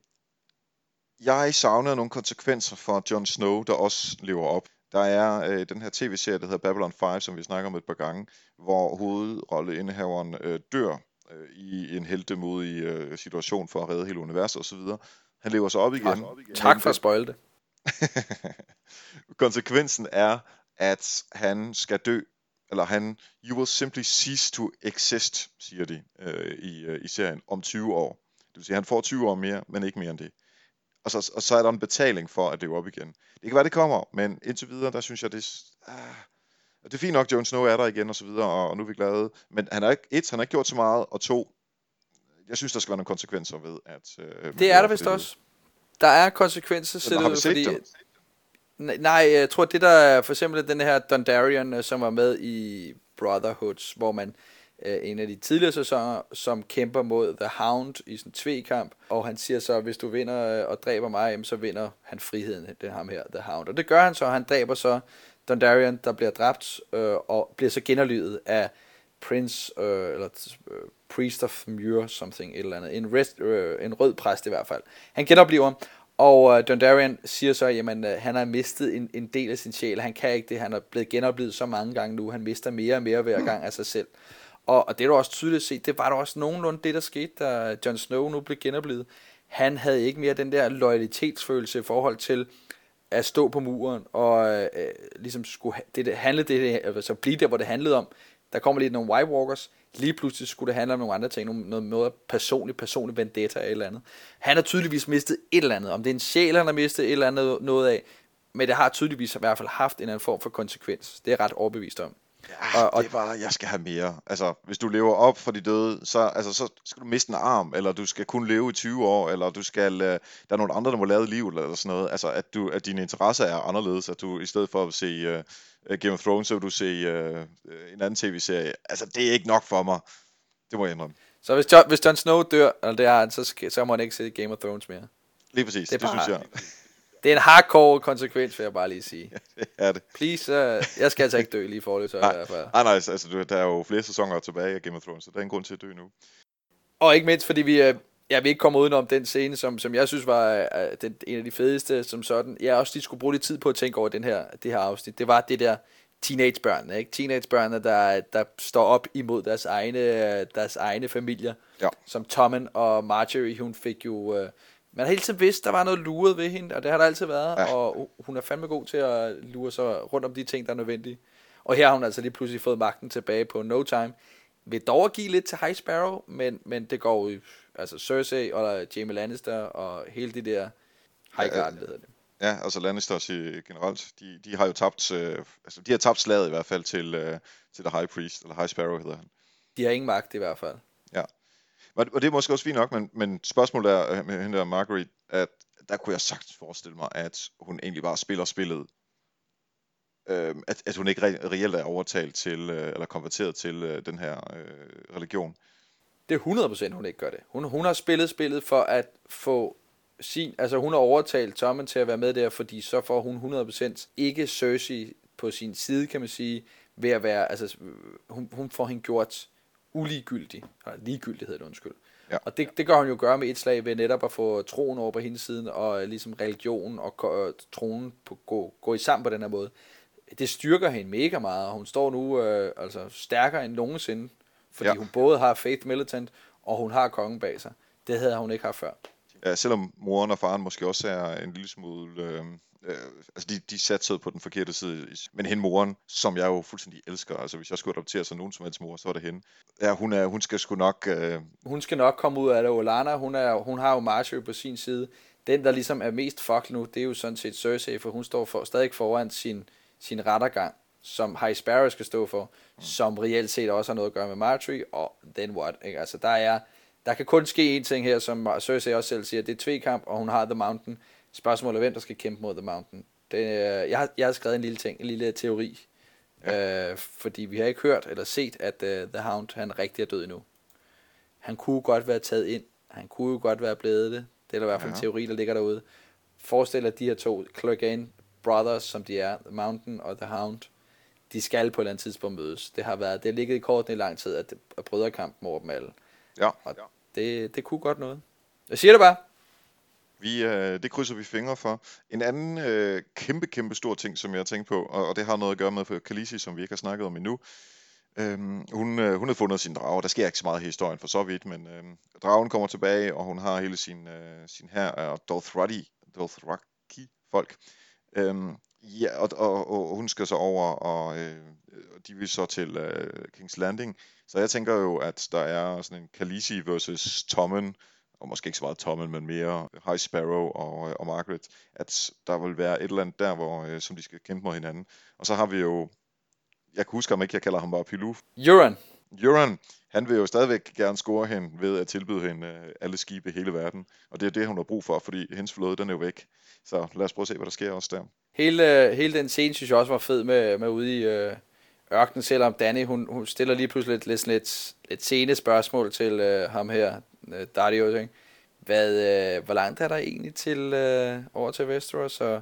Jeg savner nogle konsekvenser for Jon Snow, der også lever op. Der er øh, den her tv-serie, der hedder Babylon 5, som vi snakker om et par gange, hvor hovedrolleindehaveren øh, dør øh, i en heltemodig øh, situation for at redde hele universet osv. Han lever så op igen. Tak, tak for at spoil det. Konsekvensen er, at han skal dø, eller han, you will simply cease to exist, siger de øh, i, øh, i serien, om 20 år. Det vil sige, at han får 20 år mere, men ikke mere end det og så, og så er der en betaling for at leve op igen. Det kan være, det kommer, men indtil videre, der synes jeg, det, ah, det er fint nok, Jon Snow er der igen, og så videre, og, og nu er vi glade. Men han har ikke, et, han har ikke gjort så meget, og to, jeg synes, der skal være nogle konsekvenser ved, at... Øh, det er der vist også. Der er konsekvenser, så har vi set fordi, dem? Nej, jeg tror, det der er for eksempel den her Dondarian, øh, som var med i Brotherhoods, hvor man øh, en af de tidligere sæsoner, som kæmper mod The Hound i sådan en tvekamp, og han siger så, hvis du vinder øh, og dræber mig, så vinder han friheden, den ham her, The Hound. Og det gør han så, han dræber så Dondarian, der bliver dræbt, øh, og bliver så genderlydet af Prince, øh, eller øh, Priest of Muir, something, et eller andet, en, rest, øh, en rød præst i hvert fald. Han genoplever, og øh, Dondarian siger så, at øh, han har mistet en, en del af sin sjæl, han kan ikke det, han er blevet genoplevet så mange gange nu, han mister mere og mere hver gang af sig selv. Og, og det er du også tydeligt set, det var der også nogenlunde det, der skete, da Jon Snow nu blev genoplevet. Han havde ikke mere den der loyalitetsfølelse i forhold til at stå på muren, og øh, ligesom skulle det, det handle det, altså blive der, hvor det handlede om. Der kommer lige nogle White Walkers, lige pludselig skulle det handle om nogle andre ting, noget, noget, noget personligt, personlig vendetta eller et eller andet. Han har tydeligvis mistet et eller andet, om det er en sjæl, han har mistet et eller andet noget af, men det har tydeligvis i hvert fald haft en eller anden form for konsekvens. Det er ret overbevist om. Ja, og, og, det var, jeg skal have mere. Altså, hvis du lever op for de døde, så, altså, så skal du miste en arm, eller du skal kun leve i 20 år, eller du skal, uh, der er nogle andre, der må lave et liv, eller sådan noget. Altså, at, du, at dine interesser er anderledes, at du i stedet for at se uh, Game of Thrones, så vil du se uh, en anden tv-serie. Altså, det er ikke nok for mig. Det må jeg indrømme. Så hvis John, hvis Jon Snow dør, eller det er han, så, skal, så må han ikke se Game of Thrones mere. Lige præcis, det, det bare, synes jeg. Det er en hardcore konsekvens, vil jeg bare lige sige. Ja, det er det. Please, uh, jeg skal altså ikke dø lige for det, så nej, i hvert fald. Nej, nej, altså, der er jo flere sæsoner tilbage af Game of Thrones, så der er en grund til at dø nu. Og ikke mindst, fordi vi, uh, ja, vi ikke kommer udenom den scene, som, som jeg synes var uh, den, en af de fedeste, som sådan. Jeg også lige skulle bruge lidt tid på at tænke over den her, det her afsnit. Det var det der teenagebørnene, ikke? Teenagebørnene, der, der står op imod deres egne, deres egne familier. Ja. Som Tommen og Marjorie, hun fik jo... Uh, man har hele tiden vidst, der var noget luret ved hende, og det har der altid været, ja. og hun er fandme god til at lure sig rundt om de ting, der er nødvendige. Og her har hun altså lige pludselig fået magten tilbage på no time. Vil dog give lidt til High Sparrow, men, men det går jo, altså Cersei og Jaime Lannister og hele det der High Garden, ja, hedder det. Ja, altså Lannisters i, generelt, de, de har jo tabt, øh, altså de har tabt slaget i hvert fald til, øh, til The High Priest, eller High Sparrow hedder han. De har ingen magt i hvert fald. Og, Og det er måske også fint nok, men, men spørgsmålet er øh, med hende der Marguerite, at der kunne jeg sagtens forestille mig, at hun egentlig bare spiller spillet. Øh, at, at hun ikke re- reelt er overtalt til, øh, eller konverteret til øh, den her øh, religion. Det er 100% hun ikke gør det. Hun, hun har spillet spillet for at få sin, altså hun har overtalt Tommen til at være med der, fordi så får hun 100% ikke Cersei på sin side, kan man sige, ved at være, altså øh, hun, hun får hende gjort uligegyldig, eller ligegyldig hedder det, undskyld. Ja. Og det, det gør hun jo gøre med et slag ved netop at få troen over på hendes side, og ligesom religion og troen på, gå, gå i sammen på den her måde. Det styrker hende mega meget, og hun står nu øh, altså stærkere end nogensinde, fordi ja. hun både har Faith Militant, og hun har kongen bag sig. Det havde hun ikke haft før. Ja, selvom moren og faren måske også er en lille smule øh, Øh, altså de, de satte på den forkerte side. Men hende moren, som jeg jo fuldstændig elsker, altså hvis jeg skulle adoptere sig nogen som helst mor, så var det hende. Ja, hun, er, hun skal sgu nok... Øh... Hun skal nok komme ud af det. Olana, hun, er, hun har jo Marjorie på sin side. Den, der ligesom er mest fuck nu, det er jo sådan set Cersei, for hun står for, stadig foran sin, sin rettergang, som High Sparrow skal stå for, mm. som reelt set også har noget at gøre med Marjorie, og then what? Ikke? Altså der er, der kan kun ske en ting her, som Cersei også selv siger, det er tvekamp, og hun har The Mountain. Spørgsmålet er, hvem der skal kæmpe mod The Mountain. Det, øh, jeg, har, jeg har skrevet en lille ting, en lille teori. Ja. Øh, fordi vi har ikke hørt eller set, at uh, The Hound han rigtig er død endnu. Han kunne godt være taget ind. Han kunne jo godt være blevet det. Det er der i hvert fald ja. en teori, der ligger derude. Forestil dig, at de her to Clegane Brothers, som de er, The Mountain og The Hound, de skal på et eller andet tidspunkt mødes. Det har været, det har ligget i korten i lang tid, at, at brødrekampen over dem alle. Ja. Og ja. Det, det kunne godt noget. Jeg siger det bare. Vi, øh, det krydser vi fingre for. En anden øh, kæmpe, kæmpe stor ting, som jeg har tænkt på, og, og det har noget at gøre med for Khaleesi, som vi ikke har snakket om endnu. Øhm, hun, øh, hun har fundet sin drage. Der sker ikke så meget i historien for så vidt, men øh, dragen kommer tilbage, og hun har hele sin, øh, sin her og Dothraki, Dothraki folk. Øhm, ja, og, og, og, hun skal så over, og øh, de vil så til øh, King's Landing. Så jeg tænker jo, at der er sådan en Khaleesi versus Tommen, og måske ikke så meget Tommen, men mere High Sparrow og, øh, og Margaret, at der vil være et eller andet der, hvor, øh, som de skal kæmpe mod hinanden. Og så har vi jo, jeg kan huske om ikke, jeg kalder ham bare Pilou. Euron. Euron, han vil jo stadigvæk gerne score hende ved at tilbyde hende øh, alle skibe i hele verden. Og det er det, hun har brug for, fordi hendes flåde, den er jo væk. Så lad os prøve at se, hvad der sker også der. Hele, hele den scene, synes jeg også var fed med, med ude i øh, ørkenen, selvom Danny, hun, hun stiller lige pludselig lidt, lidt, lidt, lidt sene spørgsmål til øh, ham her, øh, Darius, ikke? Hvad, øh, hvor langt er der egentlig til øh, over til Westeros, og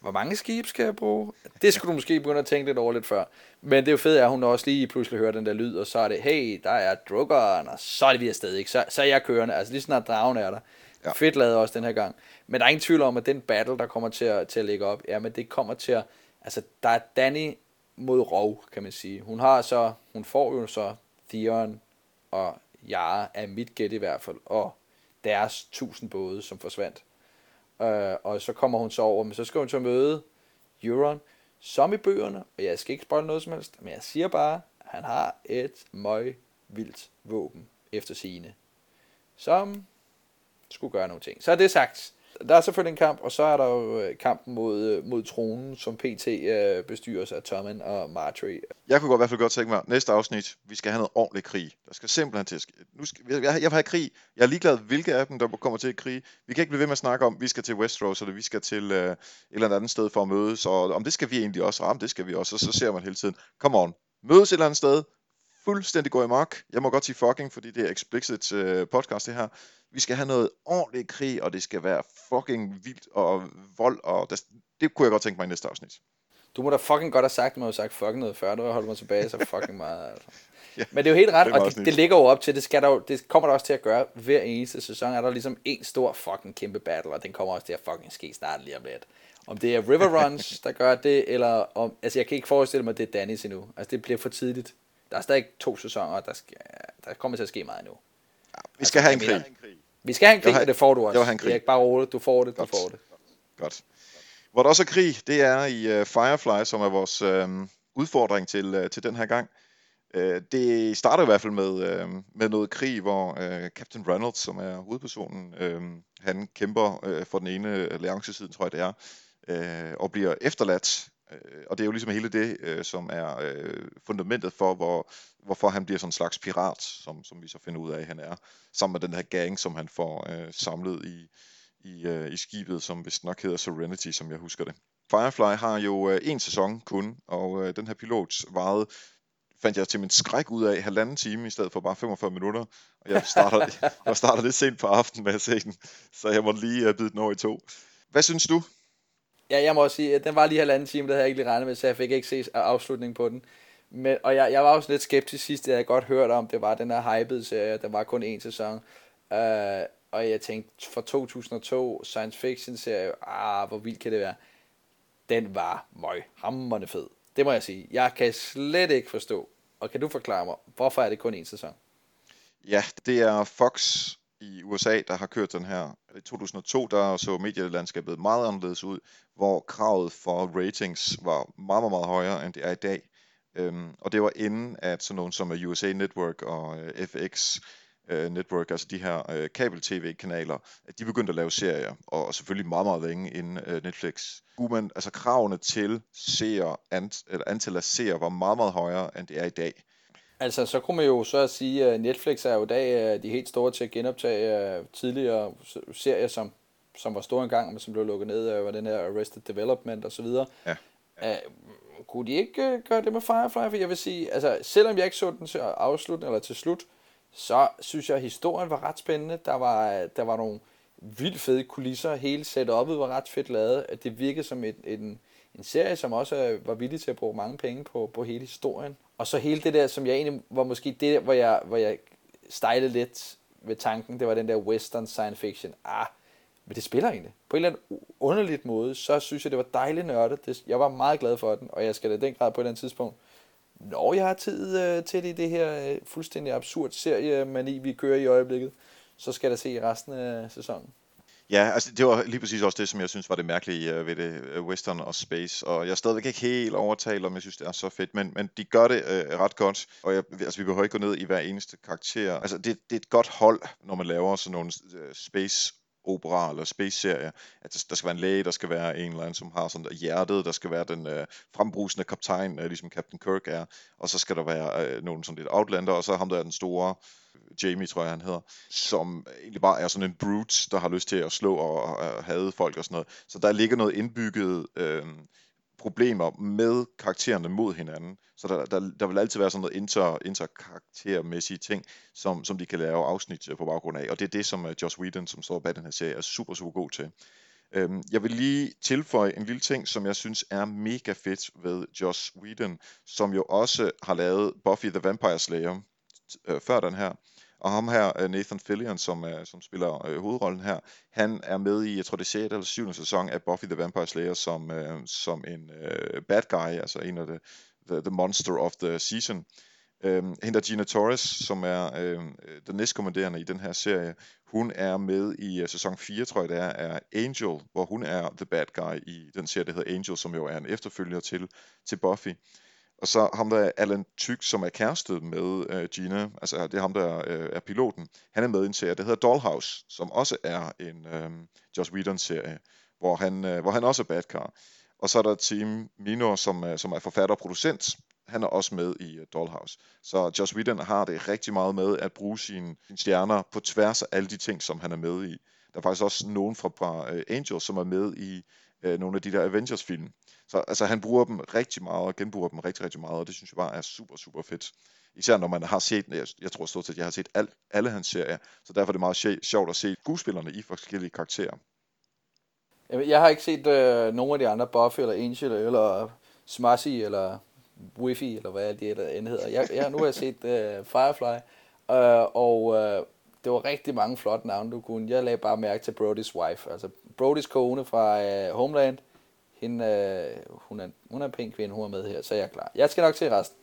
hvor mange skibe skal jeg bruge? Det skulle du måske begynde at tænke lidt over lidt før. Men det er jo fedt, at hun også lige pludselig hører den der lyd, og så er det, hey, der er drukkeren, og så er det vi afsted, ikke? Så, så er jeg kørende, altså lige snart dragen er der. Ja. Fedt lavet også den her gang. Men der er ingen tvivl om, at den battle, der kommer til at, til at lægge op, ja, men det kommer til at, altså der er Danny mod Rov, kan man sige. Hun har så, hun får jo så Theon og Yara er mit gæt i hvert fald, og deres tusind både, som forsvandt. Øh, og så kommer hun så over, men så skal hun så møde Euron, som i bøgerne, og jeg skal ikke spoil noget som helst, men jeg siger bare, at han har et møg vildt våben efter sine, som skulle gøre nogle ting. Så er det sagt. Der er selvfølgelig en kamp, og så er der jo øh, kampen mod, øh, mod tronen, som PT øh, bestyres af Tommen og Marjorie. Jeg kunne godt, i hvert fald godt tænke mig, næste afsnit, vi skal have noget ordentlig krig. Der skal simpelthen til nu skal, jeg, jeg vil have krig. Jeg er ligeglad, hvilke af dem, der kommer til at krig. Vi kan ikke blive ved med at snakke om, vi skal til Westeros, eller vi skal til øh, et eller andet sted for at mødes, og om det skal vi egentlig også, ramme det skal vi også, og så ser man hele tiden, come on, mødes et eller andet sted, fuldstændig gå i mok. Jeg må godt sige fucking, fordi det er explicit uh, podcast det her. Vi skal have noget ordentligt krig, og det skal være fucking vildt og vold, og det, det kunne jeg godt tænke mig i næste afsnit. Du må da fucking godt have sagt, at man har sagt fucking noget før, du har holdt mig tilbage så fucking meget. Altså. ja, Men det er jo helt ret, det og det, det, ligger jo op til, det, skal der jo, det kommer der også til at gøre hver eneste sæson, er der ligesom en stor fucking kæmpe battle, og den kommer også til at fucking ske snart lige om lidt. Om det er River Runs, der gør det, eller om, altså jeg kan ikke forestille mig, at det er Dannys endnu. Altså det bliver for tidligt. Der er stadig to sæsoner, der, skal, der kommer til at ske meget nu. Ja, vi skal altså, have en krig. Vi skal have en krig, og det får du også. Jeg en krig. Erik, bare roligt. Du får det, du får det. Godt. Hvor der også er krig, det er i uh, Firefly, som er vores uh, udfordring til, uh, til den her gang. Uh, det starter i hvert fald med, uh, med noget krig, hvor uh, Captain Reynolds, som er hovedpersonen, uh, han kæmper uh, for den ene alliancesiden, tror jeg det er, uh, og bliver efterladt Øh, og det er jo ligesom hele det, øh, som er øh, fundamentet for, hvor, hvorfor han bliver sådan en slags pirat, som, som vi så finder ud af, at han er, sammen med den her gang, som han får øh, samlet i, i, øh, i skibet, som vist nok hedder Serenity, som jeg husker det. Firefly har jo øh, en sæson kun, og øh, den her pilot varede fandt jeg til min skræk ud af halvanden time, i stedet for bare 45 minutter. Og jeg starter, jeg starter lidt sent på aftenen med at se den, så jeg må lige uh, bide den over i to. Hvad synes du? Ja, jeg må også sige, at den var lige halvanden time, det havde jeg ikke lige regnet med, så jeg fik ikke set afslutningen på den. Men, og jeg, jeg var også lidt skeptisk sidst, jeg havde godt hørt om, det var den her hypede serie, der var kun én sæson. Uh, og jeg tænkte, for 2002, science fiction serie, ah, hvor vildt kan det være. Den var møg, hammerne fed. Det må jeg sige. Jeg kan slet ikke forstå, og kan du forklare mig, hvorfor er det kun én sæson? Ja, det er Fox i USA, der har kørt den her. I 2002, der så medielandskabet meget anderledes ud, hvor kravet for ratings var meget, meget, meget højere, end det er i dag. Øhm, og det var inden, at sådan nogen som øh, USA Network og øh, FX øh, Network, altså de her øh, kabel-tv-kanaler, at de begyndte at lave serier, og og selvfølgelig meget, meget længe inden øh, Netflix. Man, altså kravene til seer, ant, eller antal af seere var meget, meget højere, end det er i dag. Altså, så kunne man jo så sige, at Netflix er jo i dag øh, de helt store til at genoptage øh, tidligere serier, som, som var store engang, men som blev lukket ned af den her Arrested Development og så videre. Ja. Uh, kunne de ikke gøre det med Firefly? For jeg vil sige, altså, selvom jeg ikke så den til afslutte eller til slut, så synes jeg, at historien var ret spændende. Der var, der var nogle vildt fede kulisser. Hele setup'et var ret fedt lavet. Det virkede som et, en, en serie, som også var villig til at bruge mange penge på, på hele historien. Og så hele det der, som jeg egentlig var måske det, hvor jeg, hvor jeg stejlede lidt ved tanken, det var den der western science fiction. Ah, men det spiller egentlig. På en eller anden underligt måde, så synes jeg, det var dejligt nørdet. Det, jeg var meget glad for den, og jeg skal da den grad på et eller andet tidspunkt, når jeg har tid øh, til det i det her øh, fuldstændig absurd serie, mani vi kører i øjeblikket, så skal jeg da se resten af sæsonen. Ja, altså det var lige præcis også det, som jeg synes var det mærkelige øh, ved det, øh, western og space, og jeg er stadigvæk ikke helt overtalt, om jeg synes, det er så fedt, men, men de gør det øh, ret godt, og jeg, altså, vi behøver ikke gå ned i hver eneste karakter. Altså det, det er et godt hold, når man laver sådan nogle øh, space opera eller space-serie, at der skal være en læge, der skal være en eller anden, som har sådan hjertet, der skal være den øh, frembrusende kaptajn, øh, ligesom Captain Kirk er, og så skal der være øh, nogen sådan lidt outlander, og så ham der er den store, Jamie tror jeg han hedder, som egentlig bare er sådan en brute, der har lyst til at slå og, og hade folk og sådan noget. Så der ligger noget indbygget øh, problemer med karaktererne mod hinanden. Så der, der, der vil altid være sådan noget inter, interkaraktermæssige ting, som, som de kan lave afsnit på baggrund af. Og det er det, som uh, Joss Whedon, som står bag den her serie, er super, super god til. Øhm, jeg vil lige tilføje en lille ting, som jeg synes er mega fedt ved Joss Whedon, som jo også har lavet Buffy the Vampire Slayer øh, før den her. Og ham her, øh, Nathan Fillion, som, som spiller øh, hovedrollen her, han er med i, jeg tror det er 6. eller 7. sæson af Buffy the Vampire Slayer som, øh, som en øh, bad guy, altså en af the, the, the monster of the season. Øh, hende Gina Torres, som er øh, den næstkommanderende i den her serie, hun er med i uh, sæson 4, tror jeg det er, er Angel, hvor hun er the bad guy i den serie, der hedder Angel, som jo er en efterfølger til, til Buffy. Og så ham der Alan Tyk, som er kærestet med øh, Gina, altså det er ham der øh, er piloten, han er med i en serie, der hedder Dollhouse, som også er en øh, Joss Whedon serie, hvor han, øh, hvor han også er bad car. Og så er der Team Minor, som, øh, som er forfatter og producent, han er også med i øh, Dollhouse. Så Joss Whedon har det rigtig meget med at bruge sine, sine stjerner på tværs af alle de ting, som han er med i. Der er faktisk også nogen fra, fra øh, Angel, som er med i øh, nogle af de der Avengers-film. Så altså, han bruger dem rigtig meget og genbruger dem rigtig, rigtig meget, og det synes jeg bare er super, super fedt. Især når man har set, jeg, jeg tror stort set, jeg har set al, alle hans serier, så derfor er det meget sjovt at se skuespillerne i forskellige karakterer. Jeg har ikke set øh, nogen af de andre, Buffy eller Angel eller Smashy eller Wifi, eller hvad det end hedder. Jeg, jeg, nu har jeg set øh, Firefly, øh, og øh, det var rigtig mange flotte navne, du kunne. Jeg lagde bare mærke til Brody's wife, altså Brody's kone fra øh, Homeland. Hende, øh, hun, er, hun er en pæn kvinde, hun er med her, så jeg er klar. Jeg skal nok til resten.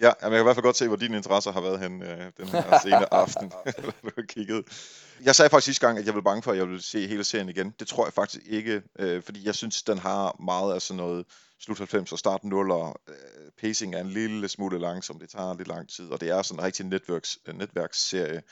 Ja, jeg kan i hvert fald godt se, hvor dine interesser har været hen øh, den her sene aften, du har kigget. Jeg sagde faktisk sidste gang, at jeg ville bange for, at jeg ville se hele serien igen. Det tror jeg faktisk ikke, øh, fordi jeg synes, den har meget af sådan noget slut 90 og start 0, og øh, pacing er en lille smule langsom, det tager lidt lang tid, og det er sådan en rigtig netværks, øh, netværksserie,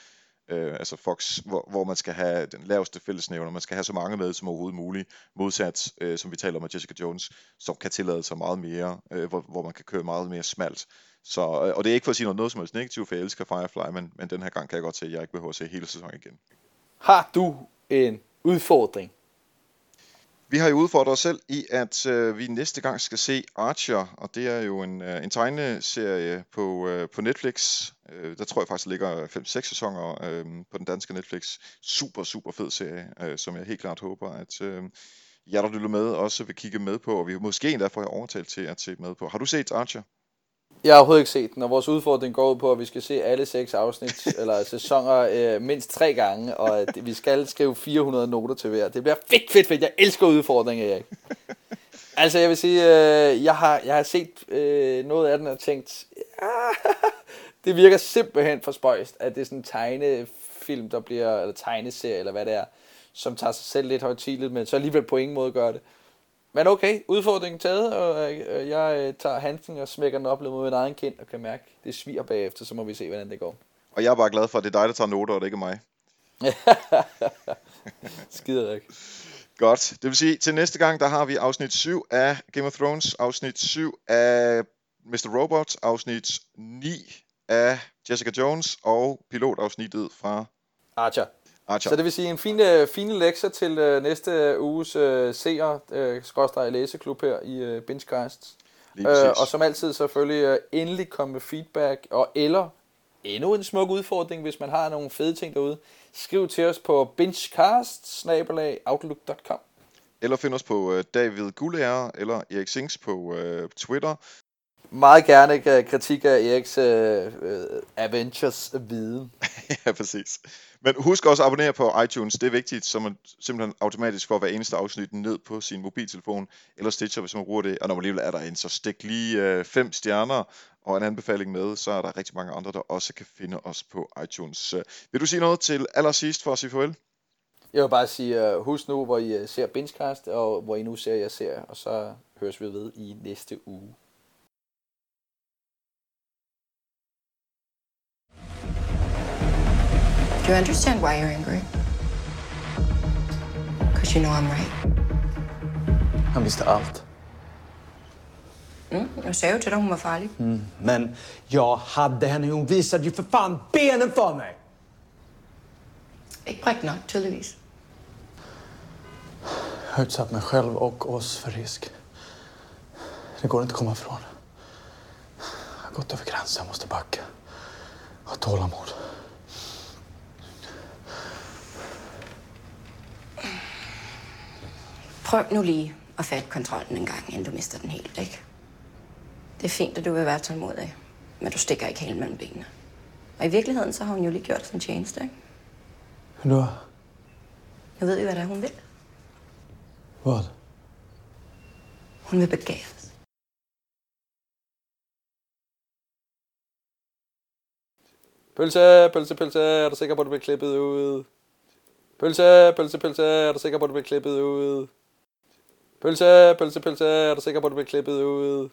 øh, altså Fox, hvor, hvor man skal have den laveste fællesnævner, man skal have så mange med som overhovedet muligt, modsat, øh, som vi taler om med Jessica Jones, som kan tillade sig meget mere, øh, hvor, hvor man kan køre meget mere smalt. Så, øh, og det er ikke for at sige noget, noget som helst negativt, for jeg elsker Firefly, men, men den her gang kan jeg godt se, at jeg ikke behøver at se hele sæsonen igen. Har du en udfordring vi har jo udfordret os selv i, at øh, vi næste gang skal se Archer, og det er jo en, øh, en tegneserie på, øh, på Netflix. Øh, der tror jeg faktisk, der ligger 5-6 sæsoner øh, på den danske Netflix. Super, super fed serie, øh, som jeg helt klart håber, at øh, jer, der lytter med, også vil kigge med på, og vi måske endda får overtalt til at se med på. Har du set Archer? Jeg har overhovedet ikke set den, og vores udfordring går ud på, at vi skal se alle seks afsnit, eller sæsoner, øh, mindst tre gange, og at vi skal skrive 400 noter til hver. Det bliver fedt, fedt, fedt. Jeg elsker udfordringer, Erik. Altså, jeg vil sige, øh, jeg, har, jeg har set øh, noget af den og tænkt, ja, det virker simpelthen for spøjst, at det er sådan en tegnefilm, der bliver, eller tegneserie, eller hvad det er, som tager sig selv lidt højtidligt, men så alligevel på ingen måde gør det. Men okay, udfordringen taget, og øh, jeg øh, tager handsken og smækker den op mod min egen kind, og kan mærke, det sviger bagefter, så må vi se, hvordan det går. Og jeg er bare glad for, at det er dig, der tager noter, og det ikke er mig. Skider ikke. Godt. Det vil sige, til næste gang, der har vi afsnit 7 af Game of Thrones, afsnit 7 af Mr. Robot, afsnit 9 af Jessica Jones, og pilotafsnittet fra Archer. Så det vil sige en fin, uh, fine lektie til uh, næste uges uh, seer, uh, skråstrej læseklub her i uh, Bingecast. Uh, og som altid selvfølgelig uh, endelig komme med feedback, og eller endnu en smuk udfordring, hvis man har nogle fede ting derude. Skriv til os på bingecast Eller find os på uh, David Gullager eller Erik Sings på uh, Twitter. Meget gerne kritik af Eriks uh, uh, Avengers-viden. ja, præcis. Men husk også at abonnere på iTunes, det er vigtigt, så man simpelthen automatisk får hver eneste afsnit ned på sin mobiltelefon, eller Stitcher, hvis man bruger det. Og når man alligevel er derinde, så stik lige øh, fem stjerner og en anbefaling med, så er der rigtig mange andre, der også kan finde os på iTunes. Vil du sige noget til allersidst for at sige farvel? Jeg vil bare sige, uh, husk nu, hvor I øh, ser Bingecast, og hvor I nu ser, jeg ser, og så høres vi ved i næste uge. Do you understand why you're angry? did you know I'm right? Han vidste allt. Mm, jag sa ju till dig hon var farlig. Men jag hade henne. Hon visade ju för fan benen för mig. Ikke bræk nok, tydeligvis. Jag har utsatt mig själv och oss för risk. Det går inte att komma ifrån. Jag har gått över gränsen. Jag måste backa. Ha tålamod. Prøv nu lige at fatte kontrollen en gang, inden du mister den helt, ikke? Det er fint, at du vil være tålmodig, men du stikker ikke helt mellem benene. Og i virkeligheden, så har hun jo lige gjort sin tjeneste, ikke? Då? Nu ved vi, hvad det er, hun vil. Vad? Hun vil begaves. Pølse, pølse, pølse, er du sikker på, at du bliver klippet ud? Pølse, pølse, pølse, er du sikker på, at du bliver klippet ud? Pølse, pølse, pølse, er du sikker på, at du bliver klippet ud?